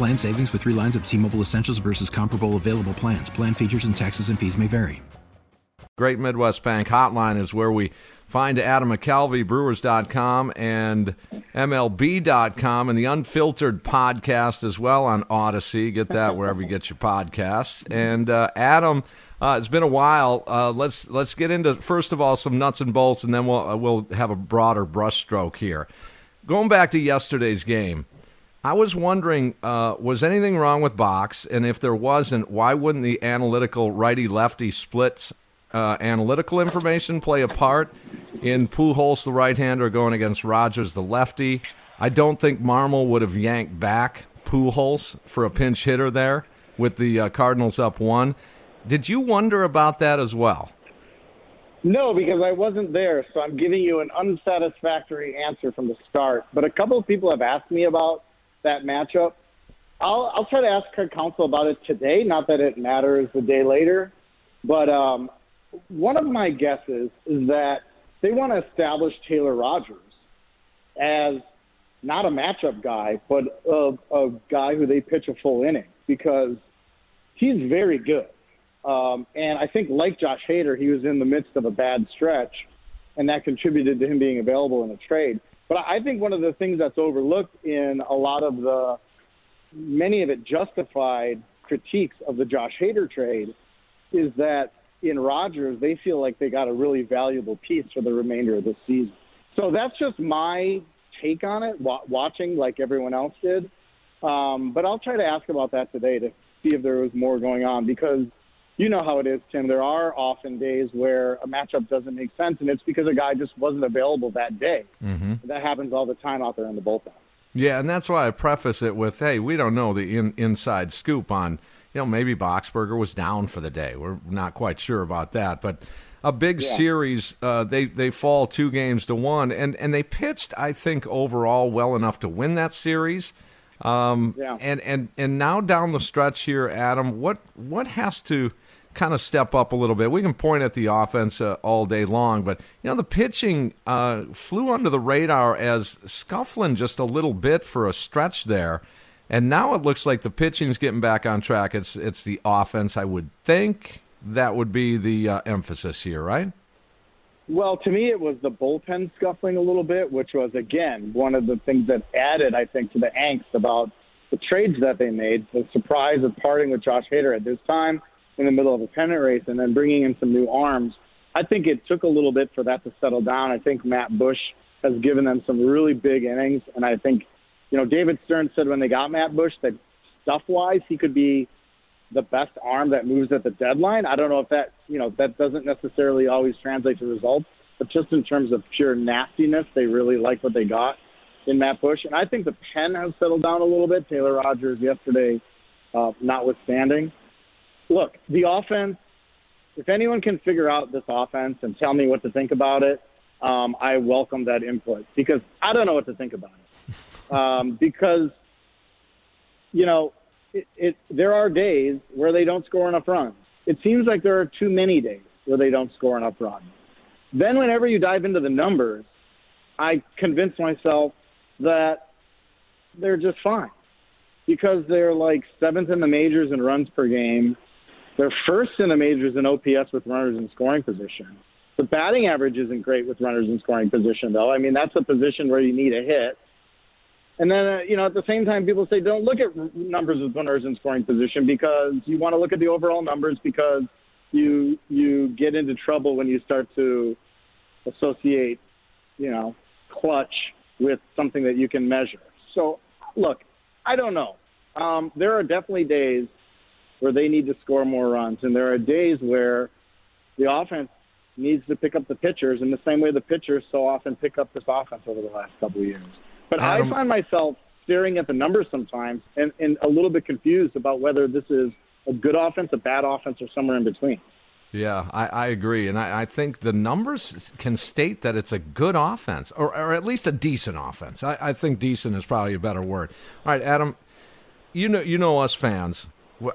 Plan savings with three lines of T Mobile Essentials versus comparable available plans. Plan features and taxes and fees may vary. Great Midwest Bank Hotline is where we find Adam McCalvy, Brewers.com and MLB.com, and the Unfiltered podcast as well on Audacy. Get that wherever you get your podcasts. And uh, Adam, uh, it's been a while. Uh, let's let's get into first of all some nuts and bolts, and then we'll uh, we'll have a broader brushstroke here. Going back to yesterday's game, I was wondering, uh, was anything wrong with Box? And if there wasn't, why wouldn't the analytical righty lefty splits uh, analytical information play a part in Pujols, the right hander, going against Rogers, the lefty? I don't think Marmol would have yanked back Pujols for a pinch hitter there with the uh, Cardinals up one. Did you wonder about that as well? No, because I wasn't there, so I'm giving you an unsatisfactory answer from the start. But a couple of people have asked me about that matchup. I'll I'll try to ask Craig Counsell about it today. Not that it matters the day later, but um, one of my guesses is that they want to establish Taylor Rogers as not a matchup guy, but a, a guy who they pitch a full inning because he's very good. Um, and I think, like Josh Hader, he was in the midst of a bad stretch, and that contributed to him being available in a trade. But I think one of the things that's overlooked in a lot of the many of it justified critiques of the Josh Hader trade is that in Rogers they feel like they got a really valuable piece for the remainder of the season. So that's just my take on it, watching like everyone else did. Um, but I'll try to ask about that today to see if there was more going on because you know how it is, Tim. There are often days where a matchup doesn't make sense, and it's because a guy just wasn't available that day. Mm-hmm. That happens all the time out there in the bullpen. Yeah, and that's why I preface it with, "Hey, we don't know the in, inside scoop on, you know, maybe Boxberger was down for the day. We're not quite sure about that, but." A big yeah. series, uh, they they fall two games to one, and, and they pitched, I think, overall well enough to win that series. Um, yeah. And and and now down the stretch here, Adam, what what has to kind of step up a little bit. We can point at the offense uh, all day long, but you know the pitching uh, flew under the radar as scuffling just a little bit for a stretch there, and now it looks like the pitching's getting back on track. It's it's the offense. I would think that would be the uh, emphasis here, right? Well, to me, it was the bullpen scuffling a little bit, which was again one of the things that added, I think, to the angst about the trades that they made. The surprise of parting with Josh Hader at this time in the middle of a pennant race and then bringing in some new arms. I think it took a little bit for that to settle down. I think Matt Bush has given them some really big innings, and I think, you know, David Stearns said when they got Matt Bush that stuff-wise he could be the best arm that moves at the deadline. I don't know if that, you know, that doesn't necessarily always translate to results, but just in terms of pure nastiness, they really like what they got in Matt Bush. And I think the pen has settled down a little bit. Taylor Rogers yesterday, uh, notwithstanding look, the offense, if anyone can figure out this offense and tell me what to think about it, um, I welcome that input because I don't know what to think about it. Um, because, you know, it, it, there are days where they don't score enough runs. It seems like there are too many days where they don't score enough runs. Then, whenever you dive into the numbers, I convince myself that they're just fine because they're like seventh in the majors in runs per game. They're first in the majors in OPS with runners in scoring position. The batting average isn't great with runners in scoring position, though. I mean, that's a position where you need a hit. And then, uh, you know, at the same time, people say don't look at numbers with runners in scoring position because you want to look at the overall numbers because you you get into trouble when you start to associate, you know, clutch with something that you can measure. So, look, I don't know. Um, there are definitely days where they need to score more runs, and there are days where the offense needs to pick up the pitchers in the same way the pitchers so often pick up this offense over the last couple of years. But Adam, I find myself staring at the numbers sometimes and, and a little bit confused about whether this is a good offense, a bad offense, or somewhere in between. Yeah, I, I agree. And I, I, think the numbers can state that it's a good offense, or, or at least a decent offense. I, I, think decent is probably a better word. All right, Adam, you know, you know us fans.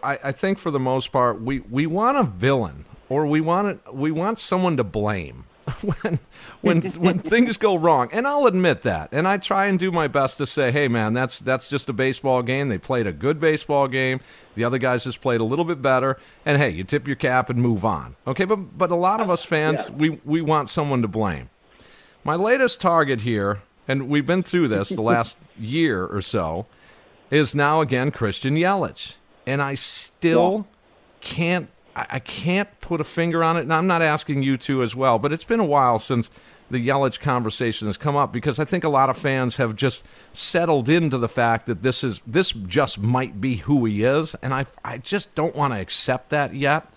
I, I think for the most part, we, we want a villain or we want it, we want someone to blame when when when things go wrong. And I'll admit that. And I try and do my best to say, "Hey man, that's that's just a baseball game. They played a good baseball game. The other guys just played a little bit better. And hey, you tip your cap and move on." Okay, but but a lot of us fans, yeah. we we want someone to blame. My latest target here, and we've been through this the last year or so, is now again Christian Yelich. And I still yeah. can't I, can't put a finger on it, and I'm not asking you to as well. But it's been a while since the Yelich conversation has come up because I think a lot of fans have just settled into the fact that this is this just might be who he is, and I I just don't want to accept that yet.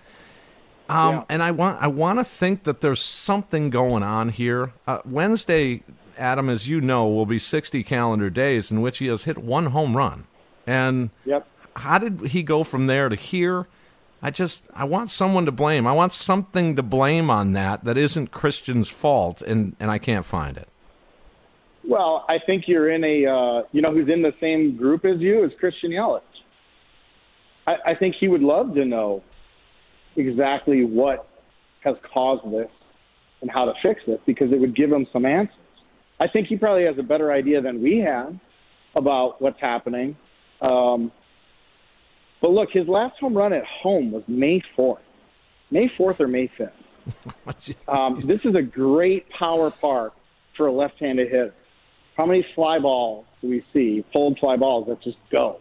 Um, yeah. And I want I want to think that there's something going on here. Uh, Wednesday, Adam, as you know, will be 60 calendar days in which he has hit one home run. And yep. How did he go from there to here? I just I want someone to blame. I want something to blame on that that isn't Christian's fault, and and I can't find it. Well, I think you're in a uh, you know who's in the same group as you as Christian Yelich. I, I think he would love to know exactly what has caused this and how to fix it because it would give him some answers. I think he probably has a better idea than we have about what's happening. Um, but look, his last home run at home was May 4th. May 4th or May 5th. um, this is a great power park for a left-handed hitter. How many fly balls do we see, pulled fly balls that just go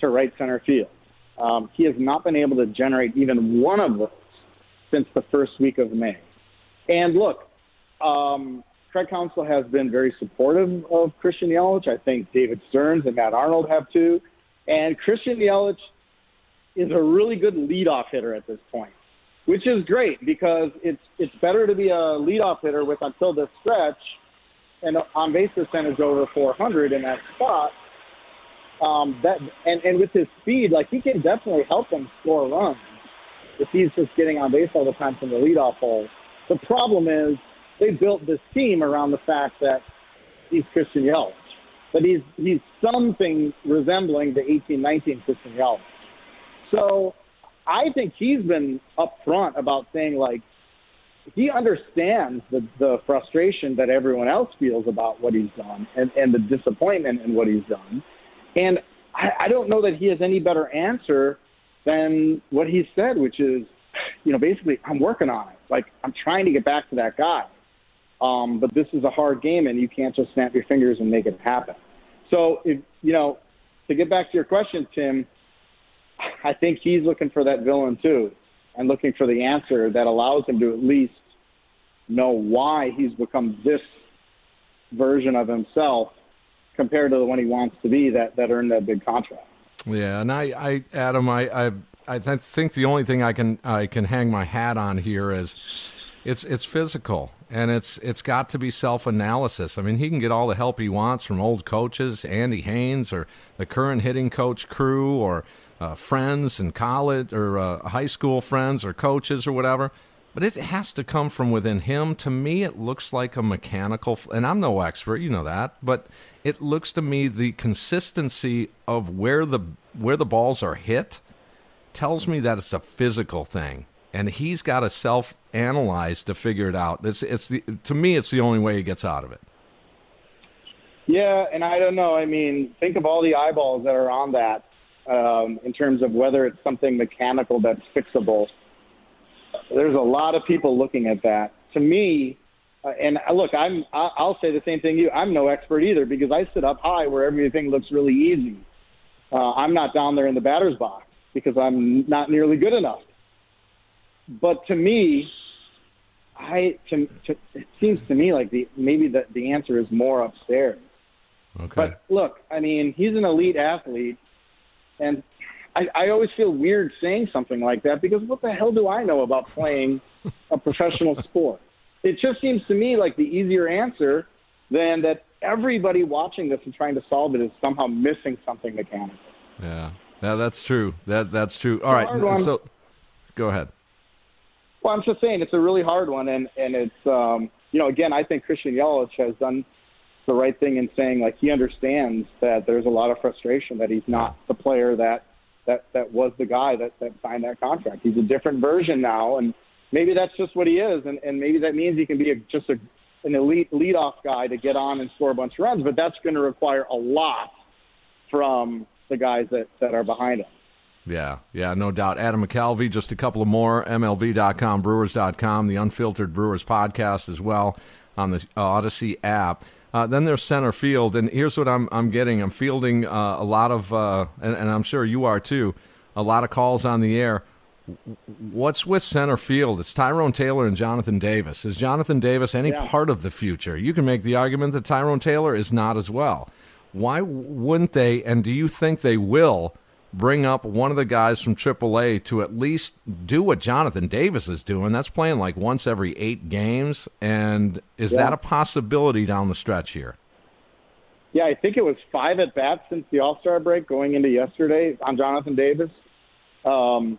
to right center field? Um, he has not been able to generate even one of those since the first week of May. And look, um, Craig Counsell has been very supportive of Christian Yelich. I think David Stearns and Matt Arnold have too. And Christian Yelich is a really good leadoff hitter at this point, which is great because it's it's better to be a leadoff hitter with until this stretch and on base percentage over 400 in that spot. Um, that and, and with his speed, like he can definitely help them score runs if he's just getting on base all the time from the leadoff hole. The problem is they built this team around the fact that he's Christian Yelich, but he's he's something resembling the 1819 Christian Yelich. So I think he's been upfront about saying like he understands the, the frustration that everyone else feels about what he's done and, and the disappointment in what he's done. And I, I don't know that he has any better answer than what he said, which is, you know, basically, I'm working on it. Like, I'm trying to get back to that guy. Um, but this is a hard game, and you can't just snap your fingers and make it happen. So, if, you know, to get back to your question, Tim, I think he's looking for that villain too, and looking for the answer that allows him to at least know why he's become this version of himself compared to the one he wants to be that that earned that big contract. Yeah, and I, I Adam, I, I, I think the only thing I can I can hang my hat on here is it's it's physical and it's it's got to be self analysis. I mean, he can get all the help he wants from old coaches, Andy Haines, or the current hitting coach crew, or uh, friends and college or uh, high school friends or coaches or whatever. But it has to come from within him. To me, it looks like a mechanical, and I'm no expert, you know that, but it looks to me the consistency of where the where the balls are hit tells me that it's a physical thing, and he's got to self analyze to figure it out. It's it's the to me, it's the only way he gets out of it. Yeah, and I don't know. I mean, think of all the eyeballs that are on that um, in terms of whether it's something mechanical that's fixable. There's a lot of people looking at that. To me, Uh, and uh, look, I'm I'll say the same thing you. I'm no expert either because I sit up high where everything looks really easy. Uh, I'm not down there in the batter's box because I'm not nearly good enough. But to me, I to, to, it seems to me like the maybe the the answer is more upstairs. Okay. But look, I mean, he's an elite athlete, and I, I always feel weird saying something like that because what the hell do I know about playing a professional sport? It just seems to me like the easier answer than that everybody watching this and trying to solve it is somehow missing something mechanical. Yeah, yeah, that's true. That that's true. All right, so go ahead. Well, I'm just saying it's a really hard one, and and it's um, you know again I think Christian Yelich has done the right thing in saying like he understands that there's a lot of frustration that he's not the player that that that was the guy that that signed that contract. He's a different version now, and maybe that's just what he is, and and maybe that means he can be a, just a an elite leadoff guy to get on and score a bunch of runs, but that's going to require a lot from the guys that that are behind him. Yeah, yeah, no doubt. Adam McCalvy, just a couple of more. MLB.com, Brewers.com, the Unfiltered Brewers podcast as well on the Audacy app. Uh, then there's center field, and here's what I'm I'm getting. I'm fielding uh, a lot of, uh, and, and, I'm sure you are too, a lot of calls on the air. What's with center field? It's Tyrone Taylor and Jonathan Davis. Is Jonathan Davis any yeah. part of the future? You can make the argument that Tyrone Taylor is not as well. Why wouldn't they? And do you think they will? Bring up one of the guys from AAA to at least do what Jonathan Davis is doing. That's playing like once every eight games. And is yeah. that a possibility down the stretch here? Yeah, I think it was five at bats since the All Star break going into yesterday on Jonathan Davis. Um,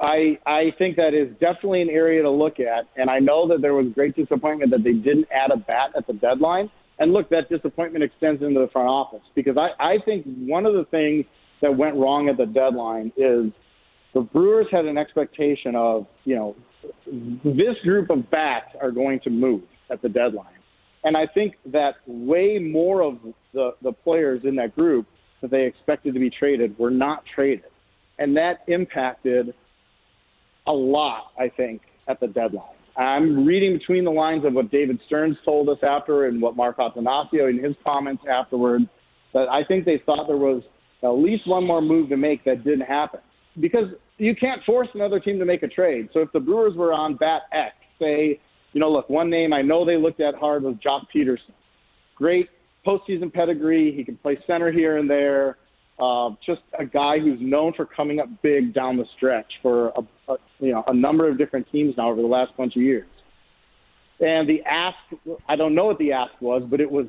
I I think that is definitely an area to look at, and I know that there was great disappointment that they didn't add a bat at the deadline. And look, that disappointment extends into the front office because I, I think one of the things that went wrong at the deadline is the Brewers had an expectation of, you know, this group of bats are going to move at the deadline. And I think that way more of the, the players in that group that they expected to be traded were not traded. And that impacted a lot, I think, at the deadline. I'm reading between the lines of what David Stearns told us after and what Mark Attanasio in his comments afterward that I think they thought there was at least one more move to make that didn't happen. Because you can't force another team to make a trade. So if the Brewers were on bat X, say, you know, look, one name I know they looked at hard was Joc Pederson. Great postseason pedigree. He can play center here and there. Uh, just a guy who's known for coming up big down the stretch for a, a, you know a number of different teams now over the last bunch of years. And the ask, I don't know what the ask was, but it was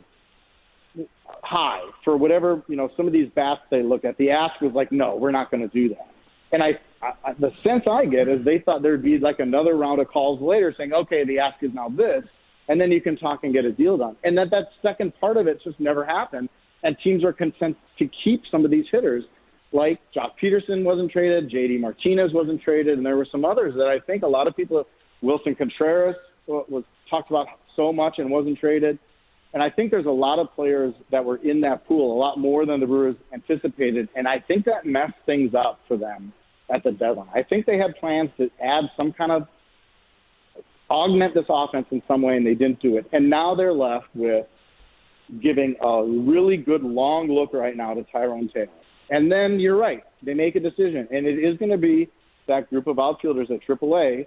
high for whatever you know some of these bats they look at. The ask was like, no, we're not going to do that. And I, I, the sense I get is they thought there'd be like another round of calls later saying, okay, the ask is now this, and then you can talk and get a deal done. And that that second part of it just never happened. And teams were content to keep some of these hitters, like Joc Pederson wasn't traded, J.D. Martinez wasn't traded, and there were some others that I think a lot of people. Willson Contreras was talked about so much and wasn't traded. And I think there's a lot of players that were in that pool, a lot more than the Brewers anticipated. And I think that messed things up for them at the deadline. I think they had plans to add some kind of augment this offense in some way, and they didn't do it. And now they're left with giving a really good long look right now to Tyrone Taylor. And then you're right, they make a decision, and it is going to be that group of outfielders at AAA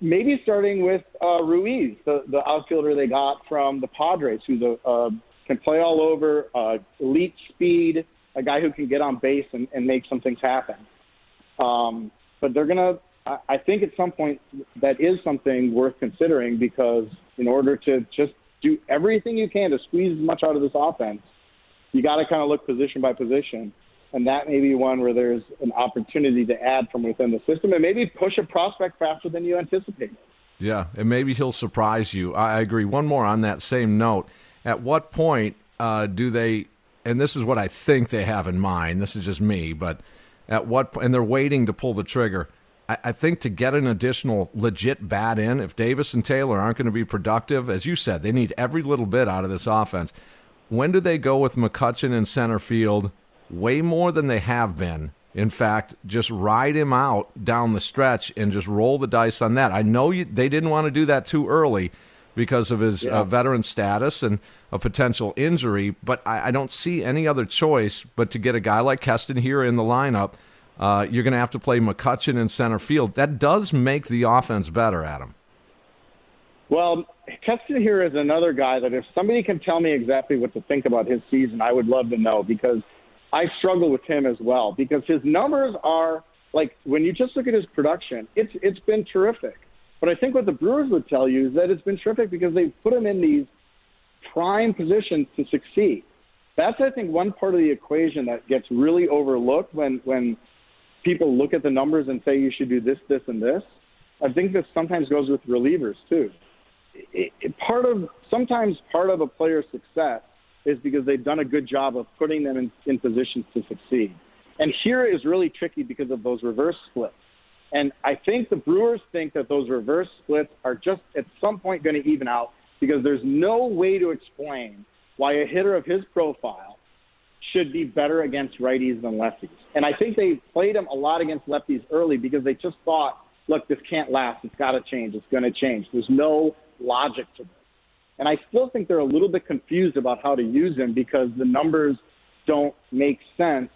maybe starting with uh, Ruiz, the, the outfielder they got from the Padres, who's a uh, can play all over, uh, elite speed, a guy who can get on base and, and make some things happen. Um, but they're gonna. I, I think at some point that is something worth considering because in order to just do everything you can to squeeze as much out of this offense, you got to kind of look position by position and that may be one where there's an opportunity to add from within the system and maybe push a prospect faster than you anticipated. Yeah, and maybe he'll surprise you. I agree. One more on that same note. At what point uh, do they? And this is what I think they have in mind. This is just me, but at what? And they're waiting to pull the trigger. I, I think to get an additional legit bat in, if Davis and Taylor aren't going to be productive, as you said, they need every little bit out of this offense. When do they go with McCutchen in center field? Way more than they have been. In fact, just ride him out down the stretch and just roll the dice on that. I know you, they didn't want to do that too early, because of his Yeah. uh, veteran status and a potential injury. But I, I don't see any other choice but to get a guy like Keston Hiura in the lineup. Uh, you're going to have to play McCutchen in center field. That does make the offense better, Adam. Well, Keston Hiura is another guy that if somebody can tell me exactly what to think about his season, I would love to know because I struggle with him as well because his numbers are like when you just look at his production, it's it's been terrific. But I think what the Brewers would tell you is that it's been terrific because they put him in these prime positions to succeed. That's I think one part of the equation that gets really overlooked when when people look at the numbers and say you should do this, this, and this. I think this sometimes goes with relievers too it, it, part of sometimes part of a player's success is because they've done a good job of putting them in, in positions to succeed. And Hiura is really tricky because of those reverse splits. And I think the Brewers think that those reverse splits are just at some point going to even out because there's no way to explain why a hitter of his profile should be better against righties than lefties. And I think they played him a lot against lefties early because they just thought, look, this can't last. It's got to change. It's going to change. There's no logic to this. And I still think they're a little bit confused about how to use him because the numbers don't make sense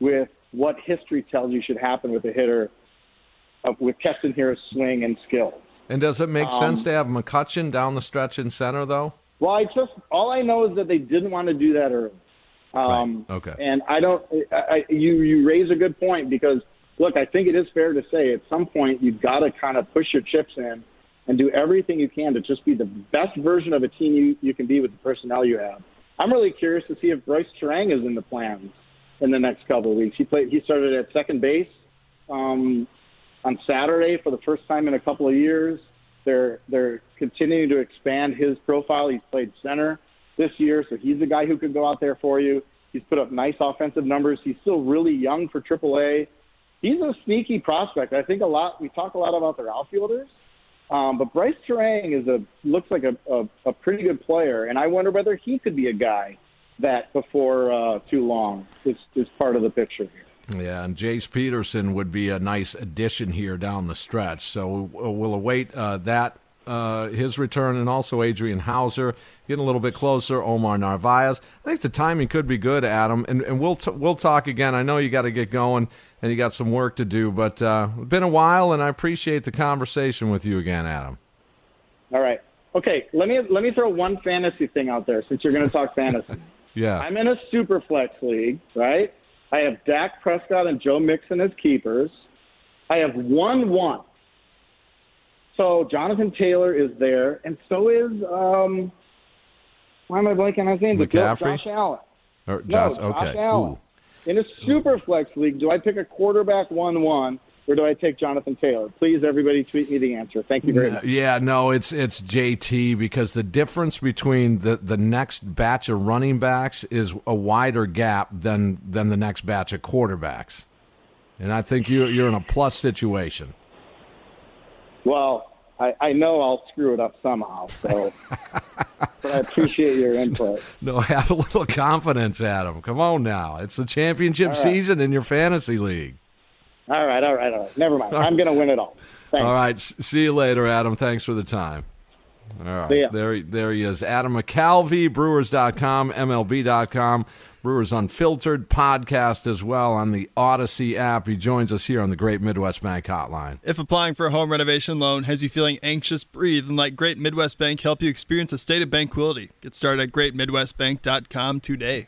with what history tells you should happen with a hitter uh, with Keston Hiura's swing and skill. And does it make Um, sense to have McCutchen down the stretch in center, though? Well, I just all I know is that they didn't want to do that early. Um, Right. Okay. And I don't. I, I, you you raise a good point because look, I think it is fair to say at some point you've got to kind of push your chips in and do everything you can to just be the best version of a team you, you can be with the personnel you have. I'm really curious to see if Brice Turang is in the plans in the next couple of weeks. He played. He started at second base um, on Saturday for the first time in a couple of years. They're they're continuing to expand his profile. He's played center this year, so he's a guy who could go out there for you. He's put up nice offensive numbers. He's still really young for AAA. He's a sneaky prospect. I think a lot. We talk a lot about their outfielders, um, but Brice Turang is a looks like a, a, a pretty good player, and I wonder whether he could be a guy that before uh, too long is, is part of the picture here. Yeah, and Jace Peterson would be a nice addition here down the stretch. So we'll await uh, that uh, his return, and also Adrian Houser getting a little bit closer. Omar Narvaez. I think the timing could be good, Adam, and and we'll t- we'll talk again. I know you got to get going and you got some work to do, but uh, it's been a while, and I appreciate the conversation with you again, Adam. All right. Okay, let me let me throw one fantasy thing out there since you're going to talk fantasy. Yeah, I'm in a super flex league, right? I have Dak Prescott and Joe Mixon as keepers. I have one one. So Jonathan Taylor is there, and so is um. Why am I blanking on his name? McCaffrey? Josh Allen. or No, Josh. Josh Okay. Allen. Ooh. In a super flex league, do I pick a quarterback one one, or do I take Jonathan Taylor? Please, everybody, tweet me the answer. Thank you very much. Yeah, no, it's it's JT because the difference between the, the next batch of running backs is a wider gap than than the next batch of quarterbacks, and I think you're you're in a plus situation. Well, I, I know I'll screw it up somehow, so but I appreciate your input. No, have a little confidence, Adam. Come on now, it's the championship right. season in your fantasy league. All right, all right, all right. Never mind. I'm going to win it all. Thanks. All right, see you later, Adam. Thanks for the time. All right, there, he- there he is. Adam McCalvy, Brewers.com, MLB.com, Brewers Unfiltered podcast as well on the Audacy app. He joins us here on the Great Midwest Bank Hotline. If applying for a home renovation loan has you feeling anxious, breathe and let Great Midwest Bank help you experience a state of banquility. Get started at greatmidwestbank.com today.